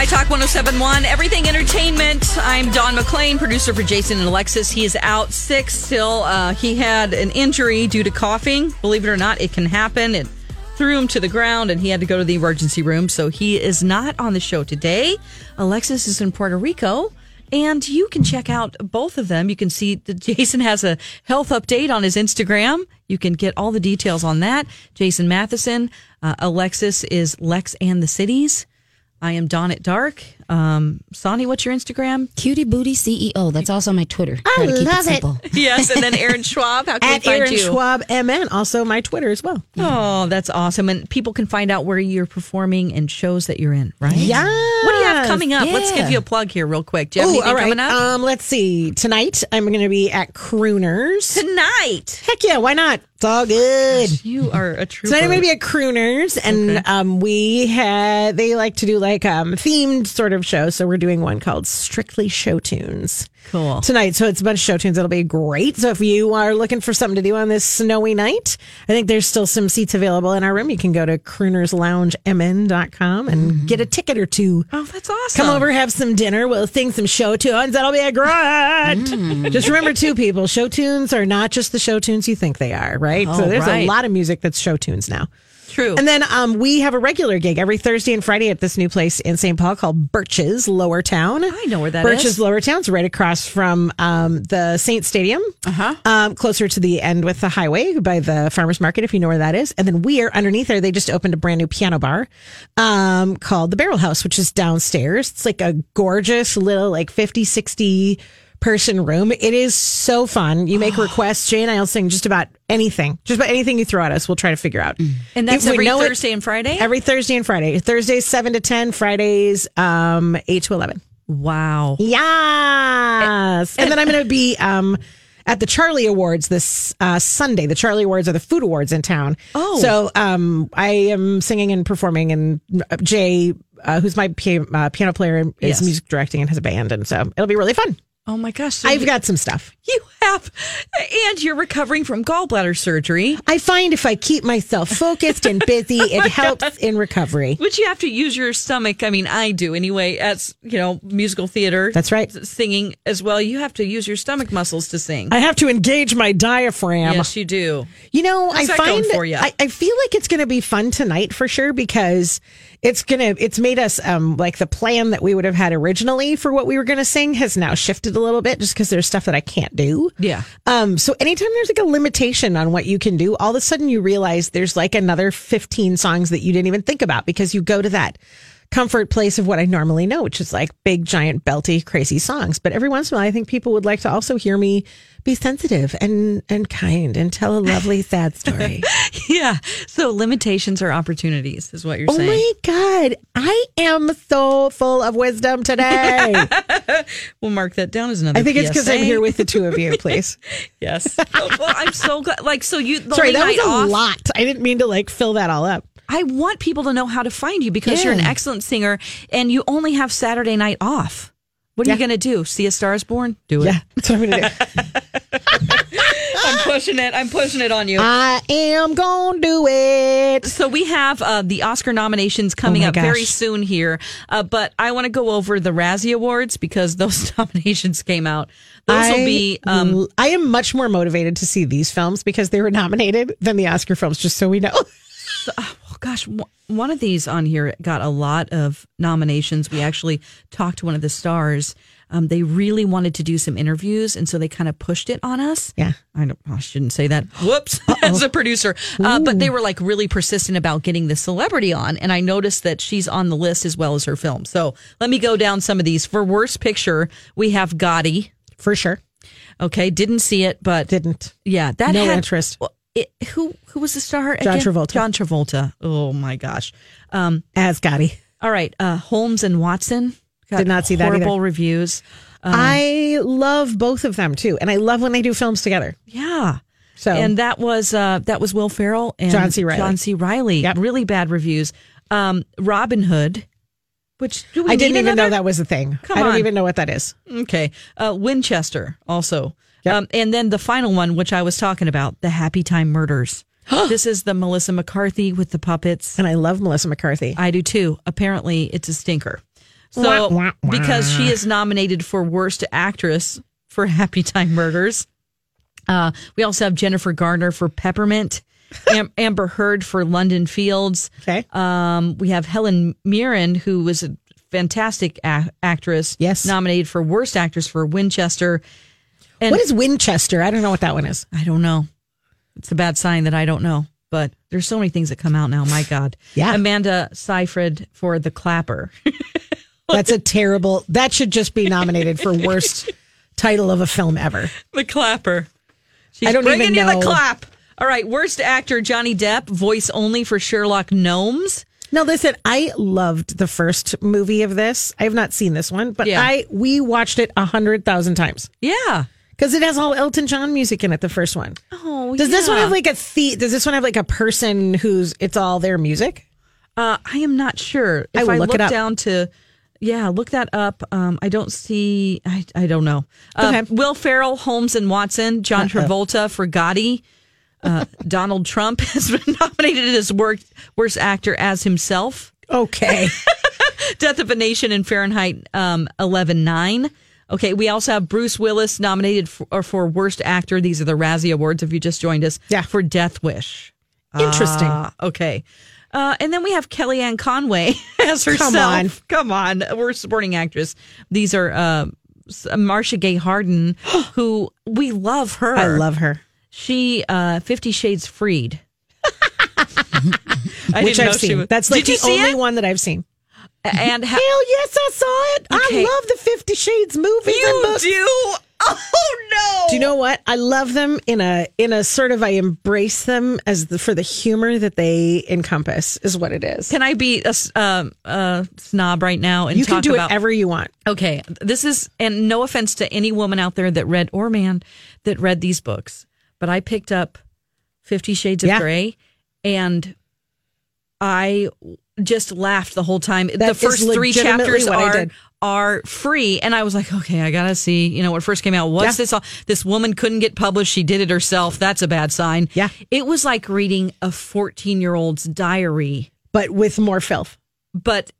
My Talk 1071, Everything Entertainment. I'm Dawn McLean, producer for Jason and Alexis. He is out sick still. Uh, he had an injury due to coughing. Believe it or not, it can happen. It threw him to the ground and he had to go to the emergency room. So he is not on the show today. Alexis is in Puerto Rico. And you can check out both of them. You can see that Jason has a health update on his Instagram. You can get all the details on that. Jason Matheson. Uh, Alexis is Lex and the Cities. I am Dawn at Dark. Um, Sonny, what's your Instagram? Cutie Booty CEO. That's also my Twitter. I Try to keep love it simple. Yes, and then Aaron Schwab. How can At find Aaron you? Schwab MN, also my Twitter as well. Oh, that's awesome. And people can find out where you're performing and shows that you're in, right? Yeah. What do you have coming up? Let's give you a plug here, real quick. Do you have Ooh, anything all right. coming up? Um, let's see. Tonight I'm going to be at Crooners. Tonight. Heck yeah, why not? It's all good. You are a I'm going to be at Crooners, and um, we had they like to do like um themed sort of shows. So we're doing one called Strictly Show Tunes cool. tonight. So it's a bunch of show tunes. It'll be great. So if you are looking for something to do on this snowy night, I think there's still some seats available in our room. You can go to croonersloungemn.com and mm-hmm. get a ticket or two. Oh, that's awesome. Come over, have some dinner. We'll sing some show tunes. That'll be a great. Mm. Just remember, too, people, show tunes are not just the show tunes you think they are, right? Oh, so there's right. a lot of music that's show tunes now. True. And then um, we have a regular gig every Thursday and Friday at this new place in St. Paul called Birches Lower Town. I know where that Birches is. Lower Town's right across from um, the Saint Stadium, uh-huh. um, closer to the end with the highway by the farmers market, if you know where that is. And then we are underneath there. They just opened a brand new piano bar um, called the Barrel House, which is downstairs. It's like a gorgeous little, like 50, 60 person room. It is so fun. You make requests. Jay and I will sing just about anything, just about anything you throw at us. We'll try to figure out. and that's every know it- Thursday and Friday? Every Thursday and Friday. Thursdays seven to ten. Fridays um eight to eleven. wow. Yes. And then I'm going to be um at the Charlie Awards this uh, Sunday. The Charlie Awards are the food awards in town. Oh. so um I am singing and performing, and Jay, uh, who's my pi- uh, piano player, is Yes. music directing and has a band, and so it'll be really fun. Oh, my gosh. So I've you, got some stuff. you have, and you're recovering from gallbladder surgery. I find if I keep myself focused and busy, it helps in recovery. But you have to use your stomach. I mean, I do anyway. As you know, musical theater. That's right. Singing as well. You have to use your stomach muscles to sing. I have to engage my diaphragm. yes, you do. You know, How's I find for ya? I, I feel like it's going to be fun tonight for sure because it's gonna it's made us um like the plan that we would have had originally for what we were going to sing has now shifted a little bit just because there's stuff that I can't do. Yeah. Um. So anytime there's like a limitation on what you can do, all of a sudden you realize there's like another 15 songs that you didn't even think about because you go to that comfort place of what I normally know, which is like big, giant, belty, crazy songs. But every once in a while, I think people would like to also hear me be sensitive and and kind and tell a lovely sad story. Yeah. So limitations are opportunities, is what you're oh saying. Oh my god, I am so full of wisdom today. We'll mark that down as another. I think it's because I'm here with the two of you, please. Yes. Oh, well, I'm so glad. Like, so you. Sorry, that was a off, lot. I didn't mean to like fill that all up. I want people to know how to find you because you're an excellent singer, and you only have Saturday night off. What are you going to do? See a Star is Born? Do it. Yeah, that's what I'm gonna do. I'm pushing it. I'm pushing it on you. I am gonna do it. So we have uh, the Oscar nominations coming Oh up very soon here, uh, but I want to go over the Razzie Awards because those nominations came out. Those will be um, I am much more motivated to see these films because they were nominated than the Oscar films. Just so we know. Gosh, w- one of these on here got a lot of nominations. We actually talked to one of the stars. Um, they really wanted to do some interviews, and so they kind of pushed it on us. Yeah. I, don't, I shouldn't say that. Whoops, as a producer. Uh, but they were like really persistent about getting the celebrity on, and I noticed that she's on the list as well as her film. So let me go down some of these. For worst picture, we have Gotti. For sure. Okay, didn't see it, but Didn't. yeah, that No had- interest. well, It, who who was the star? John again? Travolta. John Travolta. Oh my gosh. Um, As Gotti. all right, uh, Holmes and Watson. Did not see that horrible reviews. Um, I love both of them too. And I love when they do films together. Yeah. So and that was uh, that was Will Ferrell and John C. Reilly. John C. Reilly. Yep. Really bad reviews. Um, Robin Hood, which do we I didn't even know that was a thing. Come I don't even know what that is. Okay. Uh, Winchester also. Um, and then the final one, which I was talking about, the Happy Time Murders. this is the Melissa McCarthy with the puppets. And I love Melissa McCarthy. I do too. Apparently, it's a stinker. So, Wah, wah, wah. because she is nominated for Worst Actress for Happy Time Murders, uh, we also have Jennifer Garner for Peppermint, Am- Amber Heard for London Fields. Okay. Um, we have Helen Mirren, who was a fantastic a- actress. Yes. Nominated for Worst Actress for Winchester. And what is Winchester? I don't know what that one is. I don't know. It's a bad sign that I don't know. But there's so many things that come out now. My God. Yeah. Amanda Seyfried for The Clapper. That's a terrible. That should just be nominated for worst title of a film ever. the Clapper. She's I don't bringing even you the clap. All right. Worst actor Johnny Depp, voice only for Sherlock Gnomes. Now listen, I loved the first movie of this. I have not seen this one, but Yeah. I we watched it a hundred thousand times Yeah. Because it has all Elton John music in it. The first one. Oh, Does this one have like a the? Does this one have like a person who's it's all their music? Uh, I am not sure. I If will I, look look it up. down to, yeah, look that up. Um, I don't see. I I don't know. Uh, Okay. Will Ferrell, Holmes and Watson, John Travolta for Gotti. Uh, Donald Trump has been nominated as worst worst actor as himself. Okay, Death of a Nation in Fahrenheit um, 11.9. Okay, we also have Bruce Willis nominated for, or for Worst Actor. These are the Razzie Awards if you just joined us. Yeah. For Death Wish. interesting. Ah, okay. Uh, and then we have Kellyanne Conway as herself. Come on. Come on. We're supporting actress. These are uh, Marcia Gay Harden, who we love her. I love her, She, uh, Fifty Shades Freed. Which I've seen. was- That's like the only it? one that I've seen. And ha- Hell yes, I saw it. Okay. I love the Fifty Shades movies and you do? Oh no! Do you know what? I love them in a in a sort of I embrace them as the for the humor that they encompass is what it is. Can I be a, um, a snob right now and You can do about? whatever you want. okay, this is and no offense to any woman out there that read or man that read these books, but I picked up Fifty Shades of Yeah. Grey, and I just laughed the whole time. That the first three chapters what are are free, and I was like, okay, I gotta see. You know, when it first came out, what's Yeah. this? All? This woman couldn't get published; she did it herself. That's a bad sign. Yeah. it was like reading a fourteen-year-old's diary But with more filth. but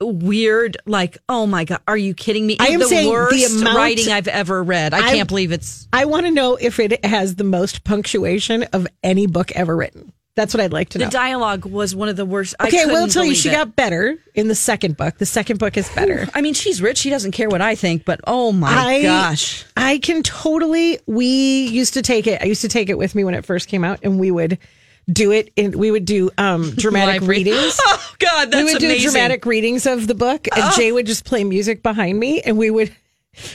weird. Like, oh my god, are you kidding me? I am the saying the worst amount- writing I've ever read. I, I- can't believe it's. I want to know if it has the most punctuation of any book ever written. That's what I'd like to know. The dialogue was one of the worst. Okay, couldn't we'll tell you she it. got better in the second book. The second book is better. I mean, she's rich. She doesn't care what I think. But oh my I- gosh, I can totally. We used to take it. I used to take it with me when it first came out, and we would do it. In we would do um dramatic readings. Oh God, that's we would amazing. do dramatic readings of the book, and Jay would just play music behind me, and we would.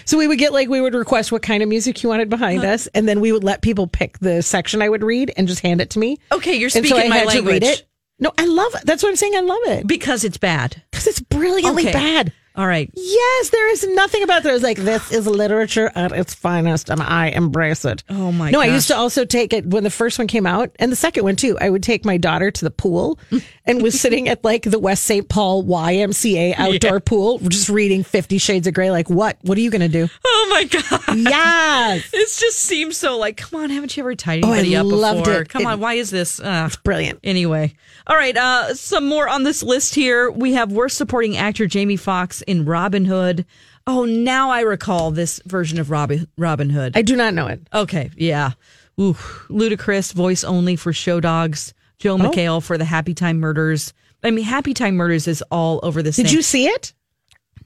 So we would get like we would request what kind of music you wanted behind us, and then we would let people pick the section I would read and just hand it to me. Okay, you're so speaking I my had language. to read it. No, I love it. That's what I'm saying. I love it because it's bad. because it's brilliantly Okay. bad. All right. Yes, there is nothing about there. It's like this is literature at its finest, and I embrace it. Oh, my No, I used to also take it when the first one came out, and the second one too. I would take my daughter to the pool, and was sitting at like the West St. Paul YMCA outdoor pool, just reading Fifty Shades of Grey. Like, what? What are you going to do? Oh my God. yes, This just seems so like, come on, haven't you ever tied Oh, I anybody up loved before? it. Come It- on, why is this? Uh, it's brilliant. Anyway, all right. Uh, some more on this list here. We have worst supporting actor Jamie Foxx in Robin Hood. Oh, now I recall this version of Robin Robin Hood. I do not know it. okay, yeah. Ooh, Ludacris voice only for Show Dogs. Joel oh. McHale for the Happy Time Murders. I mean, Happy Time Murders is all over this. Did thing. you see it?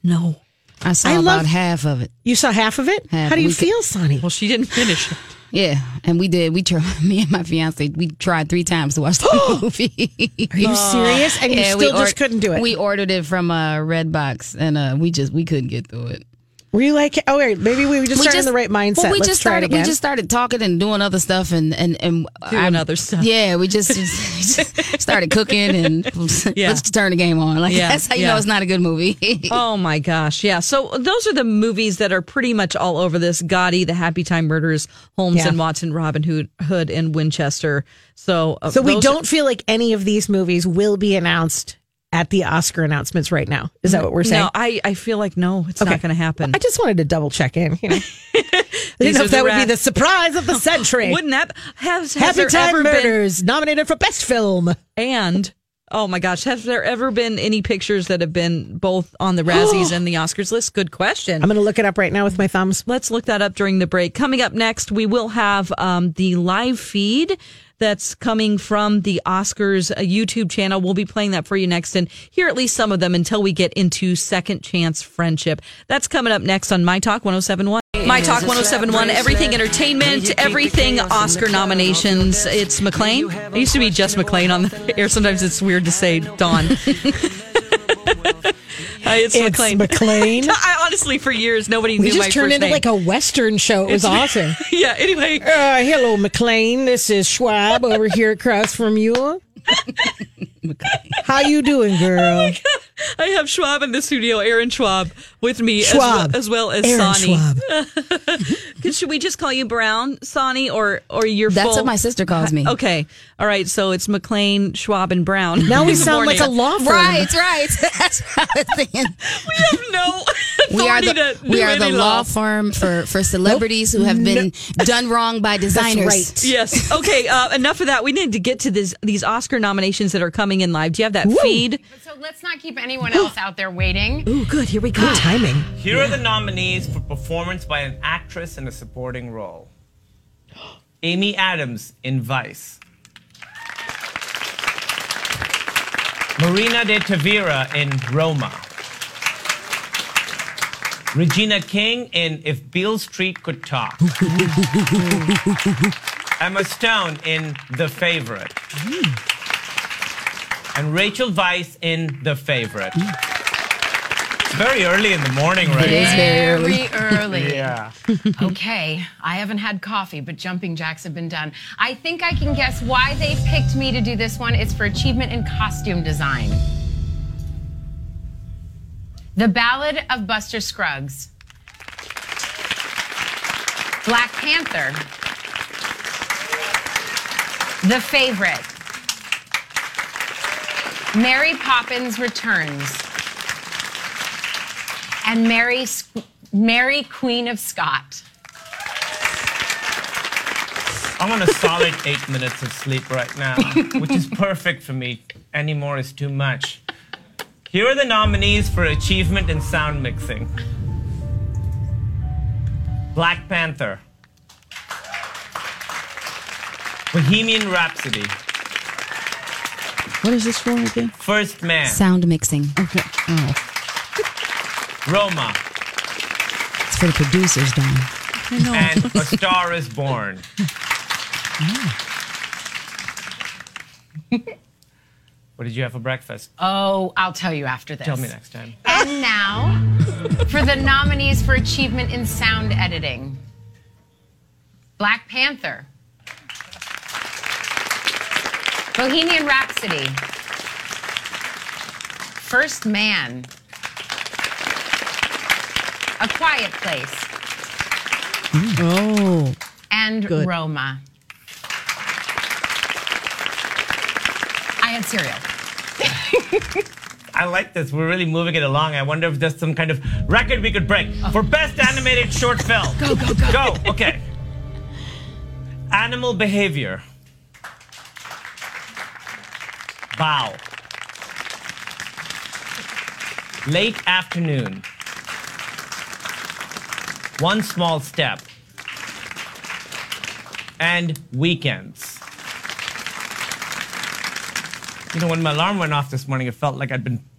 No. I saw I about love- half of it. You saw half of it? Half. How do you feel, Sonny? Well, she didn't finish. it. Yeah, and we did. We tried. Me and my fiance, we tried three times to watch the movie. Are you serious? And you Yeah, we still just ord- couldn't do it. We ordered it from uh, Redbox, and uh, we just we couldn't get through it. Were you like, oh, wait, maybe we just we started in the right mindset. Well, we Let's just try started. it again. We just started talking and doing other stuff, and and and Doing other stuff. Yeah, we just, just started cooking, and Yeah. let's turn the game on. Like Yeah, that's how you yeah. know it's not a good movie. Oh my gosh. Yeah. So those are the movies that are pretty much all over this. Gotti, The Happy Time Murders, Holmes Yeah. and Watson, Robin Hood, Hood and Winchester. So, uh, so we don't feel like any of these movies will be announced at the Oscar announcements right now. Is that what we're saying? No, I, I feel like no, it's not going to happen. I just wanted to double check in. You know, I didn't know if that would be the surprise of the century. Wouldn't that have has Happy Time ever been Murders nominated for Best Film. and oh my gosh, has there ever been any pictures that have been both on the Razzies and the Oscars list? Good question. I'm going to look it up right now with my thumbs. Let's look that up during the break. Coming up next, we will have um, the live feed that's coming from the Oscars uh, YouTube channel. We'll be playing that for you next and hear at least some of them until we get into Second Chance Friendship. That's coming up next on My Talk 1071. My Talk 1071, everything entertainment, everything Oscar nominations. It's McLean. It used to be just McLean on the air. Sometimes it's weird to say Dawn. Hi, it's, It's McLean. McLean. I honestly, for years, nobody We knew my just turned into name. like a Western show. It was awesome. yeah. Anyway, Uh, hello, McLean. This is Schwab over here across from you. How you doing, girl? I have Schwab in the studio, Aaron Schwab, with me as Schwab. well as, well as Aaron Sonny. Schwab. Should we just call you Brown, Sonny, or or your full That's full? what my sister calls me. Okay, all right. So it's McLean, Schwab, and Brown. Now we Good sound like a law firm. Right, right. That's what I was thinking. We have no We are the we are the any law firm for for celebrities who have been done wrong by designers. right. Yes. Okay. Uh, enough of that. We need to get to this, these Oscar nominations that are coming in live. Do you have that feed? So let's not keep anyone else out there waiting. Ooh, good. Here we go. Good timing. Here are the nominees for performance by an actress in a supporting role Amy Adams in Vice, Marina de Tavira in Roma, Regina King in If Beale Street Could Talk, Emma Stone in The Favorite, mm. And Rachel Weisz in The Favorite. It's very early in the morning right It is very early. Very early. Yeah. Okay, I haven't had coffee, but jumping jacks have been done. I think I can guess why they picked me to do this one. It's for achievement in costume design. The Ballad of Buster Scruggs. Black Panther. The Favorite. Mary Poppins Returns. And Mary, Mary Queen of Scott. I'm on a solid eight minutes of sleep right now, which is perfect for me. Any more is too much. Here are the nominees for achievement in sound mixing Black Panther, Bohemian Rhapsody, What is this for again? First Man, Sound mixing. Okay. Oh. Roma, It's for the producers, Don. and A Star is Born. what did you have for breakfast? Oh, I'll tell you after this. Tell me next time. And now, for the nominees for achievement in sound editing Black Panther, Bohemian Rhapsody, First Man, A Quiet Place, Oh, and Good. Roma. I had cereal. I like this. We're really moving it along. I wonder if there's some kind of record we could break for best animated short film. Go, go, go. Go. Okay. Animal behavior. Bao. Late afternoon. One small step. And weekends. You know, when my alarm went off this morning, it felt like I'd been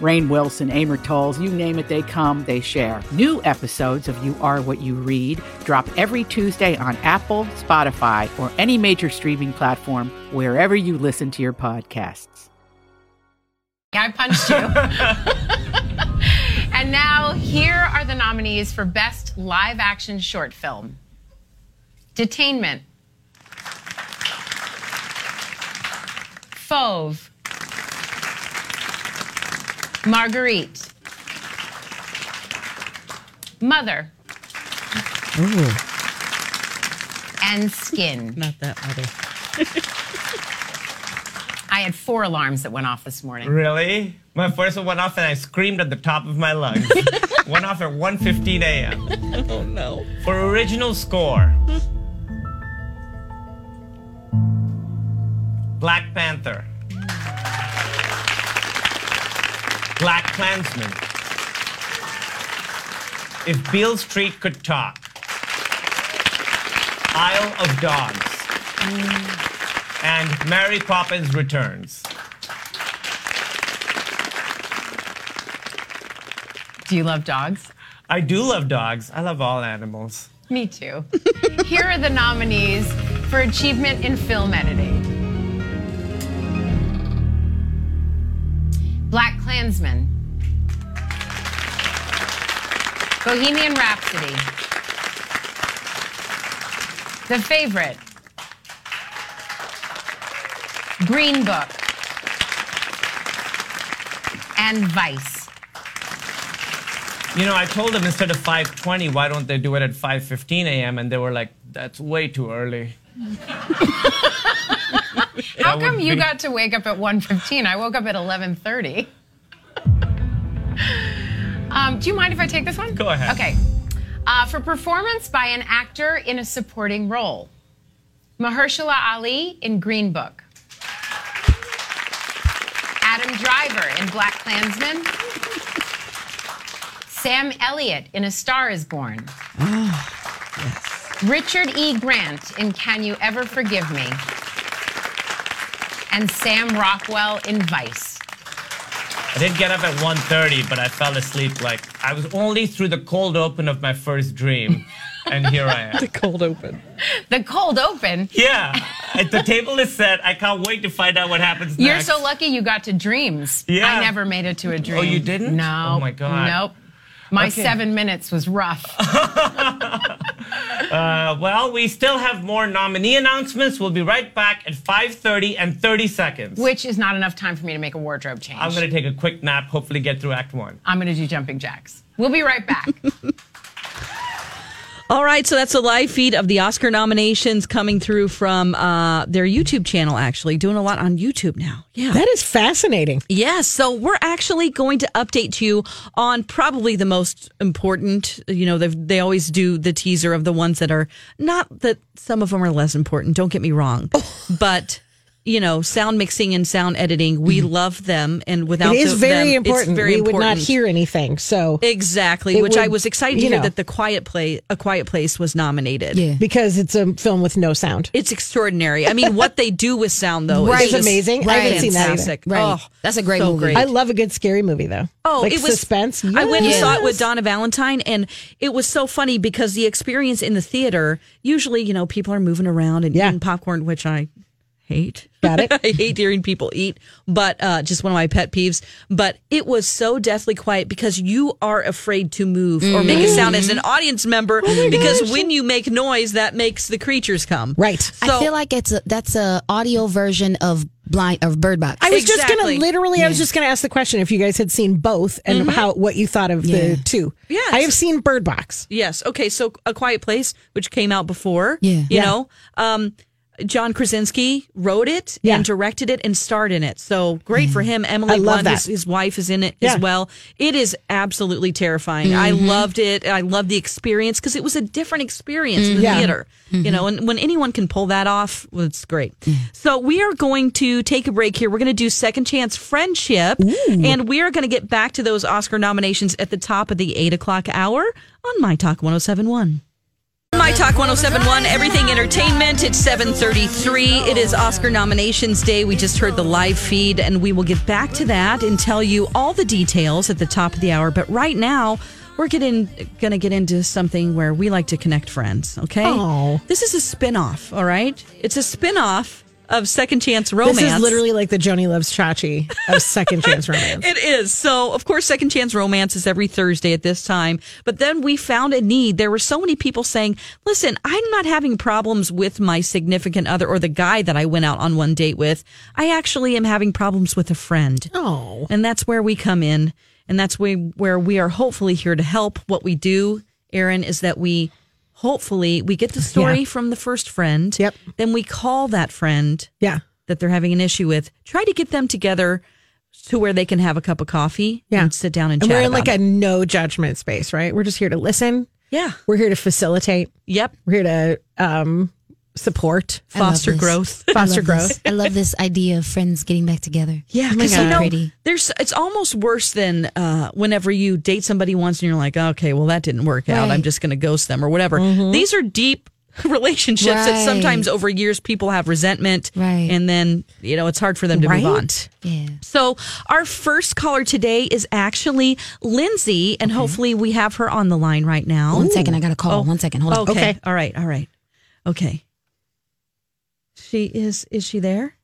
Rainn Wilson, Amor Towles, you name it, they come, they share. New episodes of You Are What You Read drop every Tuesday on Apple, Spotify, or any major streaming platform wherever you listen to your podcasts. I punched you. and now here are the nominees for Best Live Action Short Film Detainment, Fauve, Marguerite, Mother, mm. and Skin. Not that mother. I had four alarms that went off this morning. really? My first one went off and I screamed at the top of my lungs. went off at 1.15 a.m. Oh no. For original score, Black Panther, BlacKkKlansman, If Beale Street Could Talk, Isle of Dogs, and Mary Poppins Returns. Do you love dogs? I do love dogs. I love all animals. Me too. Here are the nominees for achievement in film editing Klansman, Bohemian Rhapsody, The Favorite, Green Book, and Vice. You know, I told them instead of 5:20, why don't they do it at 5:15 a.m. And they were like, "That's way too early." How come you be- got to wake up at 1.15? I woke up at 11.30. Um, do you mind if I take this one? Go ahead. Okay. Uh, for performance by an actor in a supporting role. Mahershala Ali in Green Book. Adam Driver in BlacKkKlansman. Sam Elliott in A Star is Born. Richard E. Grant in Can You Ever Forgive Me? And Sam Rockwell in Vice. I did get up at 1:30, but I fell asleep like I was only through the cold open of my first dream, and here I am. The cold open. The cold open. Yeah, the table is set. I can't wait to find out what happens You're next. so lucky you got to dreams. Yeah. I never made it to a dream. Oh, you didn't? No. Oh, my God. Nope. My Okay. seven minutes was rough. Uh, well, we still have more nominee announcements. We'll be right back at 5:30 and 30 seconds. which is not enough time for me to make a wardrobe change. I'm gonna take a quick nap. Hopefully, get through Act One. I'm gonna do jumping jacks. We'll be right back. All right, so that's a live feed of the Oscar nominations coming through from uh, their YouTube channel. Actually, doing a lot on YouTube now. Yeah, That is fascinating. Yes, so we're actually going to update you on probably the most important. You know, they they always do the teaser of the ones that are not that some of them are less important. Don't get me wrong, but you know, sound mixing and sound editing, we mm-hmm. love them, and without It is the- very them, important. It's very we important. would not hear anything. So exactly, It which I was excited to hear know. that the Quiet Play, A Quiet Place, was nominated. Yeah. because it's a film with no sound. It's extraordinary. I mean, what they do with sound, though, Right. is It's just amazing. I haven't seen that either. Right. Oh, That's a great so movie. great. I love a good scary movie though. Oh, like it was suspense. I went and saw it with Donna Valentine, and it was so funny because the experience in the theater. Usually, you know, people are moving around and Yeah. eating popcorn, which I hate. Got it. I hate hearing people eat, but uh, just one of my pet peeves. But it was so deathly quiet because you are afraid to move or make a sound as an audience member because when you make noise, that makes the creatures come. Right. So, I feel like it's a that's a audio version of blind of Bird Box. I was just gonna literally. I was just gonna ask the question if you guys had seen both and how what you thought of Yeah. the two. Yeah, I have seen Bird Box. Yes. Okay. So, A Quiet Place, which came out before. Yeah. You Yeah. know, um, John Krasinski wrote it Yeah. and directed it and starred in it. So great for mm-hmm. him. Emily I love Blunt, his, that. his wife, is in it Yeah. as well. It is absolutely terrifying. I mm-hmm. loved it. I loved the experience because it was a different experience in the mm, Yeah. theater. You mm-hmm. know, and when anyone can pull that off, well, it's great. Mm. So we are going to take a break here. We're going to do Second Chance Friendship, and we are going to get back to those Oscar nominations at the top of the eight o'clock hour on My Talk 1071. My Talk 1071, Everything Entertainment. It's 733. It is Oscar nominations day. We just heard the live feed, and we will get back to that and tell you all the details at the top of the hour. But right now, we're getting going to get into something where we like to connect friends, okay? Oh. This is a spin-off, all right? It's a spin-off of Second Chance Romance. This is literally like the Joanie Loves Chachi of Second Chance Romance. It is. So, of course, Second Chance Romance is every Thursday at this time. But then we found a need. There were so many people saying, listen, I'm not having problems with my significant other or the guy that I went out on one date with. I actually am having problems with a friend. Oh. And that's where we come in. And that's where, where we are hopefully here to help. What we do, Aaron, is that we hopefully we get the story Yeah. from the first friend. Yep. Then we call that friend Yeah. that they're having an issue with, try to get them together to where they can have a cup of coffee Yeah. and sit down and, And chat we're in like a no judgment space, right? We're just here to listen. yeah, We're here to facilitate. yep, We're here to um, support, foster growth. Foster love growth. this. I love this idea of friends getting back together. Yeah, because God. you know, Pretty. there's it's almost worse than uh, whenever you date somebody once and you're like, okay, well that didn't work out. Right. I'm just going to ghost them or whatever. Mm-hmm. These are deep relationships that sometimes over years people have resentment, Right. and then you know it's hard for them to move on. Yeah. So our first caller today is actually Lindsay, and hopefully we have her on the line right now. One second, I got a call. One second, hold on. Okay. Okay. All right. All right. Okay. She is. Is she there?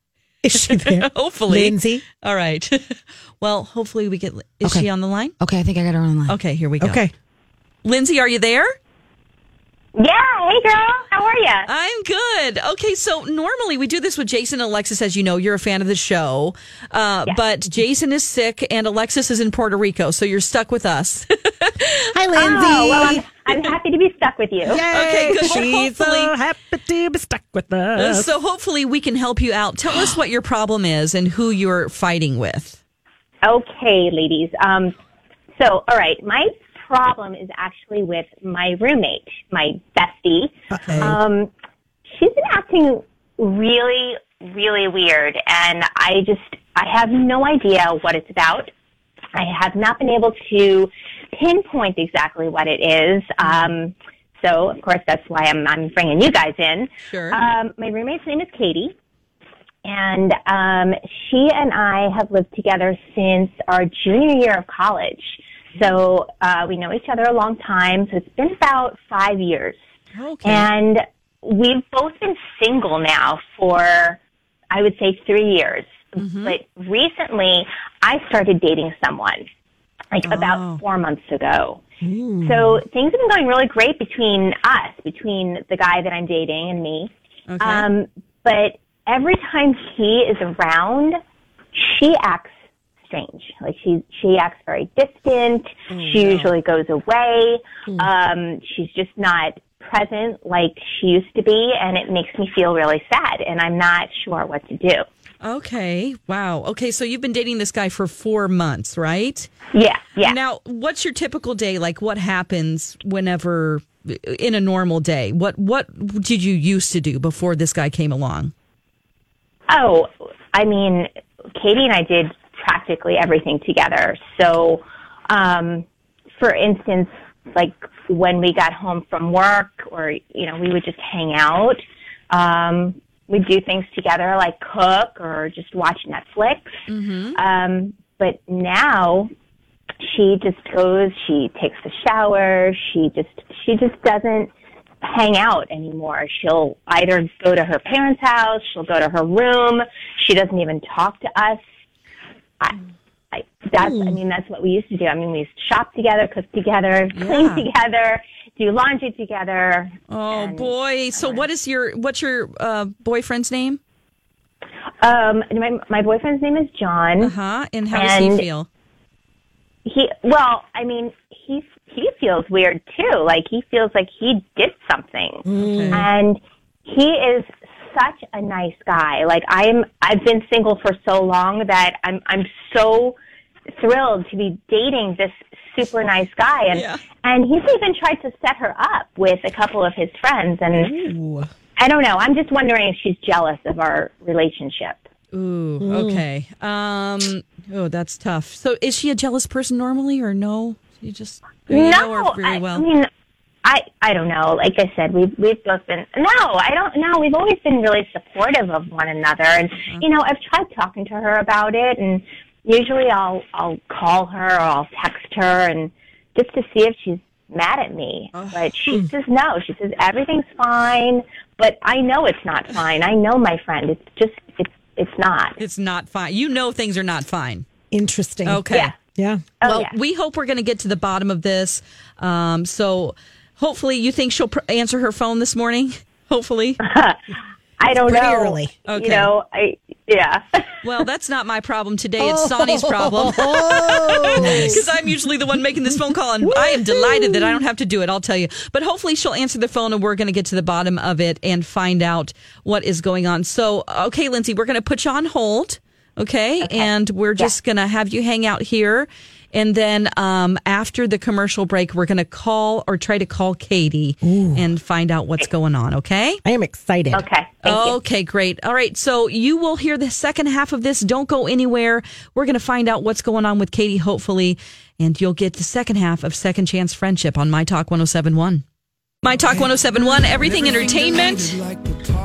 Is she there? Hopefully. Lindsay? All right. well, hopefully we get. Is Okay. she on the line? Okay, I think I got her on the line. Okay. Here we go. Okay. Lindsay, are you there? Yeah, hey girl, how are ya? I'm good. Okay, so normally we do this with Jason and Alexis, as you know, you're a fan of the show. Uh, But Jason is sick and Alexis is in Puerto Rico, so you're stuck with us. Hi, Lindsay. Oh, well, I'm, I'm happy to be stuck with you. Yay. Okay, good. She's so happy to be stuck with us. so hopefully we can help you out. Tell us what your problem is and who you're fighting with. Okay, ladies. Um, so, all right, my problem is actually with my roommate, my bestie. Okay. Um, she's been acting really, really weird, and I just I have no idea what it's about. I have not been able to pinpoint exactly what it is. Um, so, of course, that's why I'm I'm bringing you guys in. Sure. Um, my roommate's name is Katie. And um, she and I have lived together since our junior year of college. So uh, we know each other a long time. So it's been about five years. Okay. And we've both been single now for, I would say, three years. But recently, I started dating someone, like about four months ago. So things have been going really great between us, between the guy that I'm dating and me. Okay. Um, but every time he is around, she acts strange. Like she she acts very distant. she usually goes away. Um, she's just not present like she used to be, and it makes me feel really sad. And I'm not sure what to do. Okay. Wow. Okay, so you've been dating this guy for four months, right? Yeah, yeah. Now, what's your typical day? Like, what happens whenever in a normal day? What What did you used to do before this guy came along? Oh, I mean, Katie and I did practically everything together. So, um, for instance, like when we got home from work or, you know, we would just hang out. Um, we'd do things together like cook or just watch Netflix. Um, but now she just goes, she takes a shower, she just, she just doesn't hang out anymore. She'll either go to her parents' house, she'll go to her room. She doesn't even talk to us. I, I, that's, I mean, that's what we used to do. I mean, we used to shop together, cook together, clean together, do laundry together. Oh And, boy! So what is your what's your uh, boyfriend's name? Um, my my boyfriend's name is John. Uh huh. And how does he feel? He well, I mean, he he feels weird too. Like he feels like he did something, Okay. and he is such a nice guy. Like I'm, I've been single for so long that I'm I'm so thrilled to be dating this super nice guy, and Yeah. and he's even tried to set her up with a couple of his friends, and I don't know. I'm just wondering if she's jealous of our relationship. Ooh. Okay. Um. Oh, that's tough. So, is she a jealous person normally, or no? You just you no, know her very I, well. I mean, I I don't know. Like I said, we've we've both been no, I don't know. We've always been really supportive of one another, and Uh-huh. you know, I've tried talking to her about it, and usually I'll I'll call her or I'll text her, and just to see if she's mad at me. But she Hmm. says no. She says everything's fine, but I know it's not fine. I know my friend. It's just it's it's not. it's not fine. You know things are not fine. Interesting. Okay. Yeah. Yeah. Oh, well, yeah. we hope we're going to get to the bottom of this. Um. So, hopefully, you think she'll pr- answer her phone this morning. Hopefully. I don't pretty know. early. Okay. You know, I yeah. Well, that's not my problem today. It's oh. Sonny's problem. Oh, Because I'm usually the one making this phone call, and I am delighted that I don't have to do it. I'll tell you. But hopefully, she'll answer the phone, and we're going to get to the bottom of it and find out what is going on. So, okay, Lindsay, we're going to put you on hold, okay? And we're just going to have you hang out here. And then um, after the commercial break, we're going to call or try to call Katie and find out what's going on, okay? I am excited. Okay. Thank you. Okay, great. All right. So you will hear the second half of this. Don't go anywhere. We're going to find out what's going on with Katie, hopefully, and you'll get the second half of Second Chance Friendship on My Talk 1071. My Talk 1071, everything entertainment,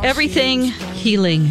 everything healing.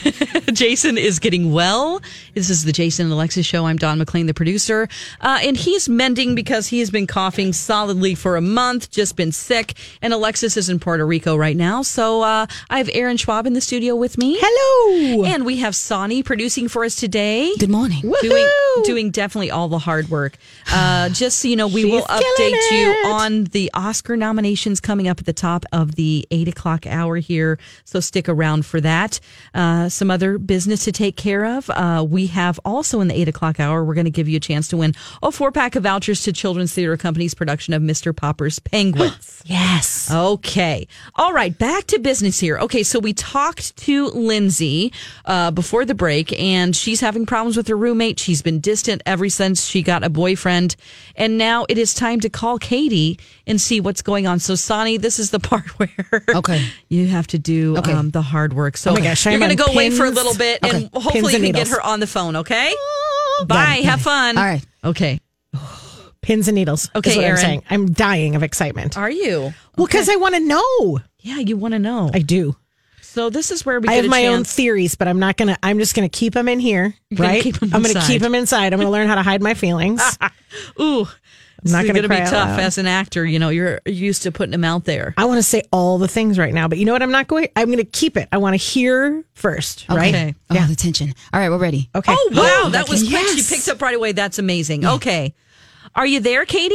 Jason is getting well. This is the Jason and Alexis show. I'm Dawn McLean, the producer. Uh, and he's mending because he has been coughing solidly for a month, just been sick. And Alexis is in Puerto Rico right now. So uh, I have Aaron Schwab in the studio with me. Hello. And we have Sonny producing for us today. Good morning. Doing, doing definitely all the hard work. Uh, just so you know, we will She's killing update you on the Oscar nominations coming up at the top of the eight o'clock hour here. So stick around for that. Uh, some other business to take care of. Uh, we have also in the eight o'clock hour, we're going to give you a chance to win a four pack of vouchers to Children's Theater Company's production of Mr. Popper's Penguins. Yes. Okay. All right. Back to business here. Okay. So we talked to Lindsay uh, before the break, and she's having problems with her roommate. She's been distant ever since she got a boyfriend. And now it is time to call Katie and see what's going on. So, Sonny, this is the part where Okay. you have to do Okay. um, the hard work. So Oh my gosh, you're going to go wait for a little bit, and hopefully and can get her on the phone. Okay. Bye. Have fun. All right. Okay. Pins and needles. Okay, Aaron. I'm saying. I'm dying of excitement. Are you? Well, because I want to know. Yeah, you want to know. I do. so this is where we I have my own theories, but I'm not gonna. I'm just gonna keep them in here, gonna right? 'em I'm gonna keep them inside. I'm gonna learn how to hide my feelings. Ooh, I'm not going gonna be out tough loud. as an actor. You know, you're used to putting them out there. I want to say all the things right now, but you know what? I'm not going. I'm gonna keep it. I want to hear first, right? Okay. Oh, Yeah. the tension. All right, we're ready. Okay. Oh wow, that was quick. Yes. She picked up right away. That's amazing. Okay, are you there, Katie?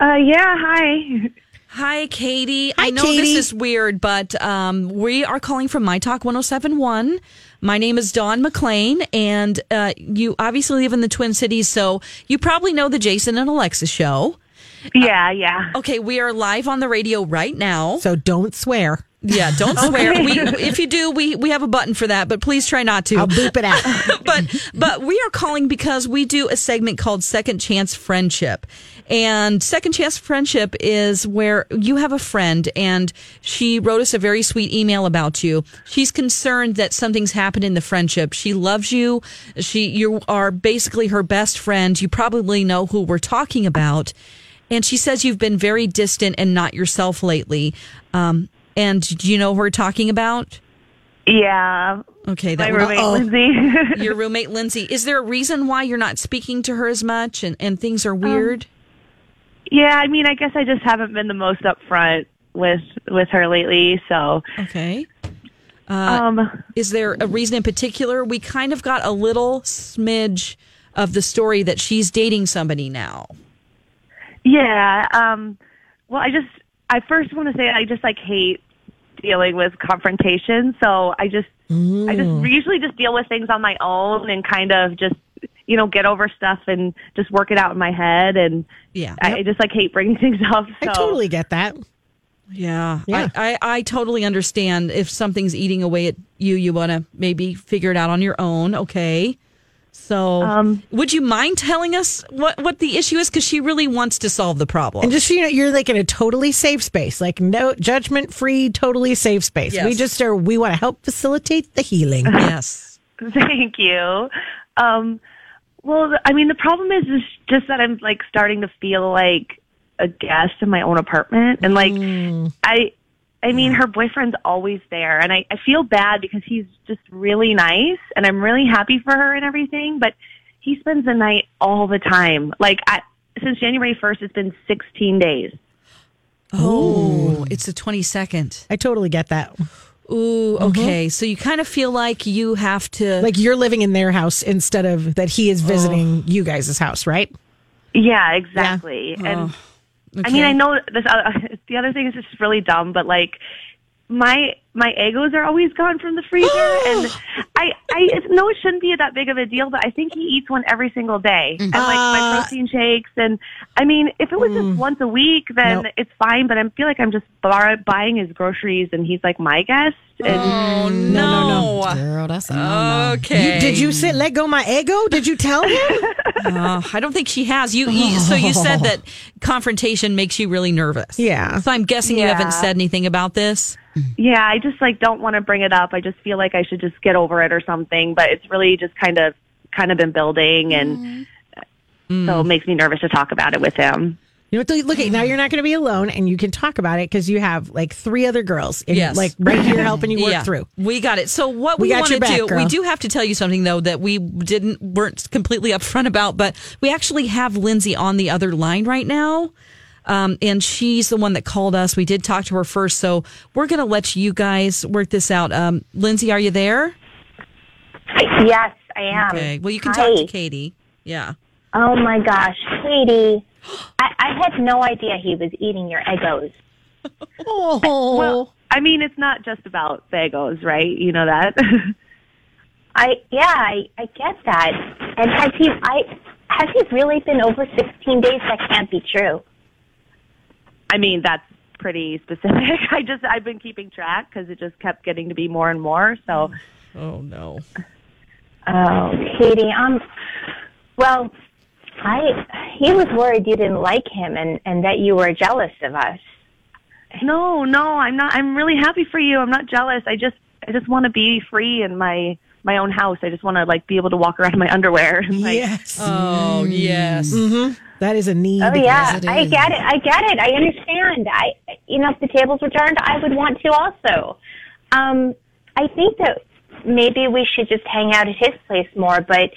Uh, yeah, hi. Hi, Katie. Hi, I know Katie. this is weird, but um, we are calling from My Talk 1071. My name is Dawn McLean, and uh, you obviously live in the Twin Cities, so you probably know the Jason and Alexa show. Yeah, yeah. Okay, we are live on the radio right now. So don't swear. Yeah, don't swear. We, if you do, we we have a button for that, but please try not to. I'll boop it out. but but we are calling because we do a segment called Second Chance Friendship. And Second Chance Friendship is where you have a friend and she wrote us a very sweet email about you. She's concerned that something's happened in the friendship. She loves you. She you are basically her best friend. You probably know who we're talking about. And she says you've been very distant and not yourself lately. Um, and do you know who we're talking about? Yeah. Okay, My that would roommate, Uh-oh. Lindsay. your roommate Lindsay. Is there a reason why you're not speaking to her as much and, and things are weird? yeah, I mean, I guess I just haven't been the most upfront with with her lately. So Okay. um, Is there a reason in particular? We kind of got a little smidge of the story that she's dating somebody now. yeah. Um, well, I just I first want to say I just like hate dealing with confrontation. So I just I just mm. usually just deal with things on my own and kind of just you know get over stuff and just work it out in my head and Yeah. I, I just like hate bringing things up. So. I totally get that. Yeah, Yeah. I, I, I totally understand. If something's eating away at you, you want to maybe figure it out on your own. Okay. So, Um, would you mind telling us what, what the issue is? Because she really wants to solve the problem. And just so you know, you're like in a totally safe space, like no judgment free, totally safe space. Yes. We just are. We want to help facilitate the healing. yes. Thank you. Um, well, I mean, the problem is, is just that I'm like starting to feel like a guest in my own apartment, and like I, I mean, mm. her boyfriend's always there, and I, I feel bad because he's just really nice, and I'm really happy for her and everything, but he spends the night all the time. Like I, since January 1st, it's been 16 days. Oh, oh it's the 22nd. I totally get that. Ooh, mm-hmm. okay. So you kind of feel like you have to. Like you're living in their house instead of that he is visiting oh. you guys' house, right? Yeah, exactly. And I mean, I know this. Uh, the other thing is just really dumb, but like my my Eggos are always gone from the freezer, and I I know it shouldn't be that big of a deal, but I think he eats one every single day, and like my Uh, protein shakes, and I mean, if it was just once a week, then Nope. it's fine. But I feel like I'm just bar- buying his groceries, and he's like my guest. And oh, no. Girl, that's a no-no. Okay. You, did you say let go my Eggo? Did you tell him? Uh, I don't think she has. You, you so you said that confrontation makes you really nervous. Yeah. So I'm guessing you haven't said anything about this. Yeah, I just like don't want to bring it up. I just feel like I should just get over it or something. But it's really just kind of kind of been building, and mm-hmm. so it mm. makes me nervous to talk about it with him. You know what? Look at now. You're not going to be alone, and you can talk about it because you have like three other girls, in, Yes. like right here helping you work yeah, through. We got it. So what we, We want to back, do, we do have to tell you something though that we didn't weren't completely upfront about, but we actually have Lindsay on the other line right now. Um, and she's the one that called us. We did talk to her first, so we're going to let you guys work this out. Um, Lindsay, are you there? Yes, I am. Okay. Well, you can Hi. talk to Katie. Yeah. Oh my gosh, Katie. I, I had no idea he was eating your Eggos. Oh, Well, I mean, it's not just about bagels, right? You know that. I yeah, I, I get that. And has he I has he really been over sixteen days? That can't be true. I mean, that's pretty specific. I just I've been keeping track because it just kept getting to be more and more. So Oh no. Oh, Katie, um well I he was worried you didn't like him and, and that you were jealous of us. no, no, I'm not. I'm really happy for you. I'm not jealous. I just I just want to be free in my my own house. I just want to like be able to walk around in my underwear. And, like, yes, Oh yes. That is a need. Oh yeah, I get it. I get it. I understand. I, you know, if the tables were turned, I would want to also. Um, I think that maybe we should just hang out at his place more, but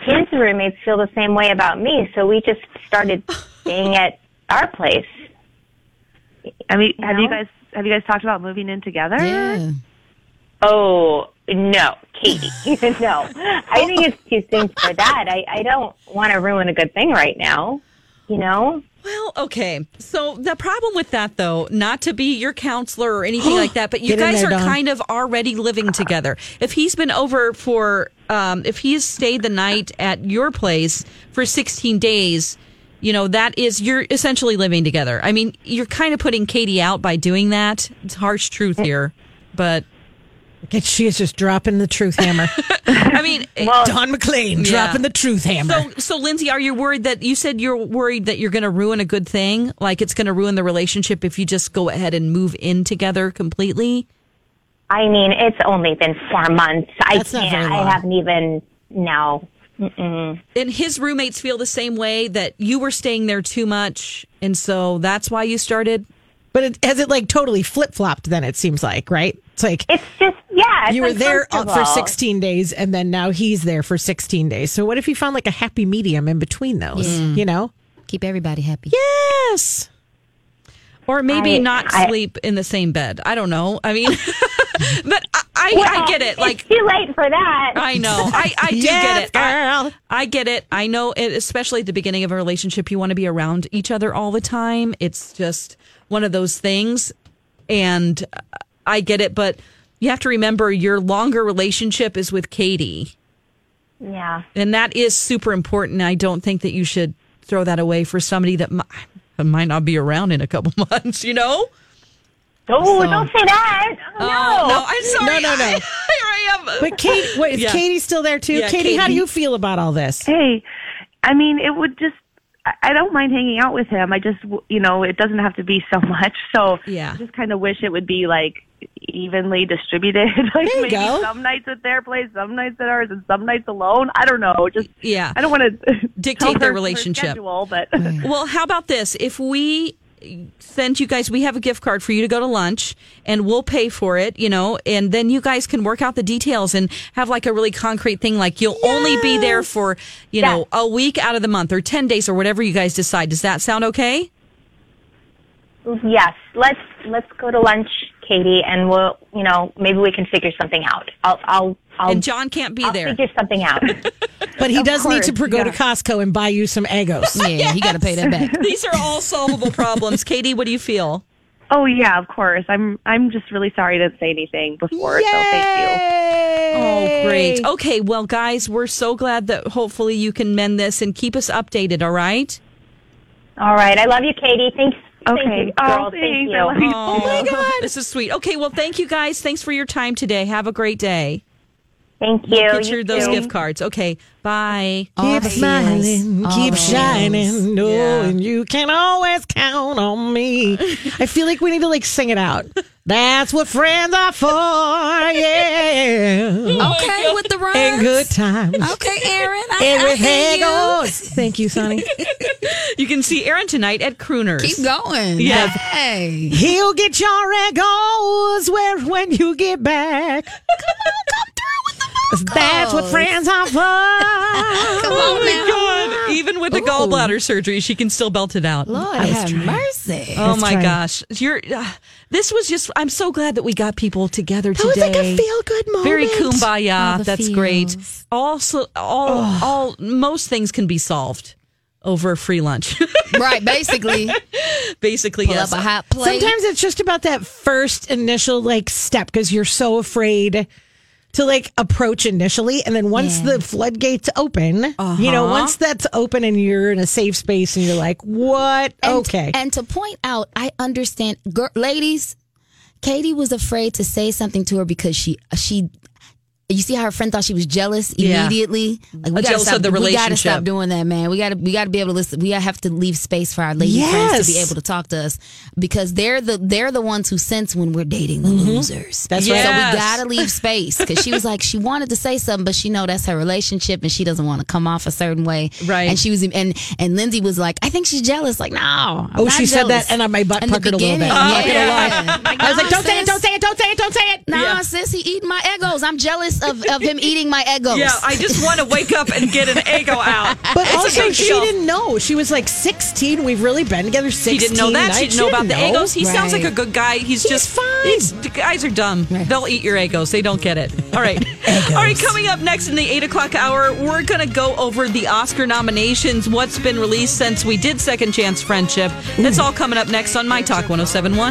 his roommates feel the same way about me, so we just started staying at our place. I mean, have you guys have you guys talked about moving in together? Yeah. Oh no, Katie, no. I think it's too soon for that. I, I don't want to ruin a good thing right now. You know. Well, okay. So the problem with that, though, not to be your counselor or anything like that, but you Get guys there, are Dawn. kind of already living together. If he's been over for, um, if he's stayed the night at your place for 16 days, you know, that is, you're essentially living together. I mean, you're kind of putting Katie out by doing that. It's harsh truth here. But, She is just dropping the truth hammer. I mean, Dawn McLean Yeah. dropping the truth hammer. So, so Lindsay, are you worried that you said you're worried that you're going to ruin a good thing? Like it's going to ruin the relationship if you just go ahead and move in together completely? I mean, it's only been four months. I That's not can't. I haven't even. No. Mm-mm. And his roommates feel the same way that you were staying there too much, and so that's why you started. But it, has it like totally flip flopped? Then it seems like right. It's like It's just yeah. It's you were there uh, for 16 days, and then now he's there for 16 days. So what if you found like a happy medium in between those? You know? Keep everybody happy. Yes. Or maybe I- not I- sleep in the same bed. I don't know. I mean, but I, I, I get it. Like it's too late for that. I know. I, I do Yes, get it. I, girl. I get it. I know it, especially at the beginning of a relationship, you want to be around each other all the time. It's just one of those things. And I get it. But you have to remember your longer relationship is with Katie. Yeah. And that is super important. I don't think that you should throw that away for somebody that might, might not be around in a couple months, you know? Oh, don't say that. Oh, Oh, no. no, I'm sorry. No, no, no. Here I am. But Kate, what, is Yeah. Katie still there too? Yeah, Katie, how do you feel about all this? Hey, I mean, it would just. I- I don't mind hanging out with him. I just, w- you know, it doesn't have to be so much. So Yeah. I just kind of wish it would be like evenly distributed. like There you maybe go. some nights at their place, some nights at ours, and some nights alone. I don't know. Just Yeah. I don't want to Dictate their relationship. Schedule, but Well, how about this? If we send you guys, we have a gift card for you to go to lunch and we'll pay for it, you know, and then you guys can work out the details and have like a really concrete thing. Like you'll only be there for, you know, a week out of the month or 10 days or whatever you guys decide. Does that sound okay? Yes. Let's let's go to lunch, Katie, and we'll you know maybe we can figure something out. I'll I'll I'll, and John can't be I'll there. figure something out. But he Of does need to course, go to. Costco and buy you some Eggos. Yeah, he got to pay that back. These are all solvable problems. Katie, what do you feel? oh yeah, of course. I'm I'm just really sorry to say anything before. So thank you. Oh, great. Okay, well, guys, we're so glad that hopefully you can mend this and keep us updated, all right? All right. I love you, Katie. Thanks. Thank Okay. you, Oh, girls. Thank I you. love you. Oh, my God. This is sweet. Okay, well, thank you guys. Thanks for your time today. Have a great day. Thank you. Get You your those gift cards. Okay, bye. Keep the smiling. All keep shining, knowing you can always count on me. I feel like we need to like sing it out. That's what friends are for, yeah. Oh okay, with the rhymes. And good times. Okay, Aaron. I, And I you. Eggos. Thank you, Sonny. You can see Aaron tonight at Crooners. Keep going. Yeah. Hey. He'll get your Eggos where when you get back. That's what friends are for. Come Oh my now. God! Even with the Ooh. gallbladder surgery, she can still belt it out. Lord have mercy. Oh my trying. gosh! You're. Uh, this was just. I'm so glad that we got people together That was today. like a feel good moment. Very kumbaya. All the That's great. Also, all, all, most things can be solved over a free lunch. Right, basically. Basically, Pull yes. up a hot plate. Sometimes it's just about that first initial like step because you're so afraid to like approach initially, and then once Yeah. the floodgates open, you know, uh-huh. once that's open and you're in a safe space and you're like, what? And, okay. And to point out, I understand, girl, ladies. Katie was afraid to say something to her because she she. You see how her friend thought she was jealous Yeah. immediately. Like we gotta stop. of the We gotta stop doing that, man. We gotta we gotta be able to listen. We have to leave space for our lady friends to be able to talk to us because they're the they're the ones who sense when we're dating the mm-hmm. losers. That's right. So we gotta leave space because she was like she wanted to say something, but she know that's her relationship and she doesn't want to come off a certain way. Right. And she was and and Lindsay was like, I think she's jealous. Like no. I'm Oh, she said that, and I my butt In puckered a little bit. not gonna yeah. lie. I was like, don't say it, don't say it, don't say it, don't say it. Nah, Yeah. sis, he eating my Eggos. I'm jealous of, of him eating my Eggos. Yeah, I just want to wake up and get an Eggo out. But It's also, she didn't know. She was like 16. We've really been together 16 She didn't know that. She didn't know about the know. Eggos. He sounds like a good guy. He's, just fine. he's- the guys are dumb. They'll eat your Eggos. They don't get it. All right. All right. Coming up next in the eight o'clock hour, we're going to go over the Oscar nominations. What's been released since we did Second Chance Friendship. That's all coming up next on My Talk 1071.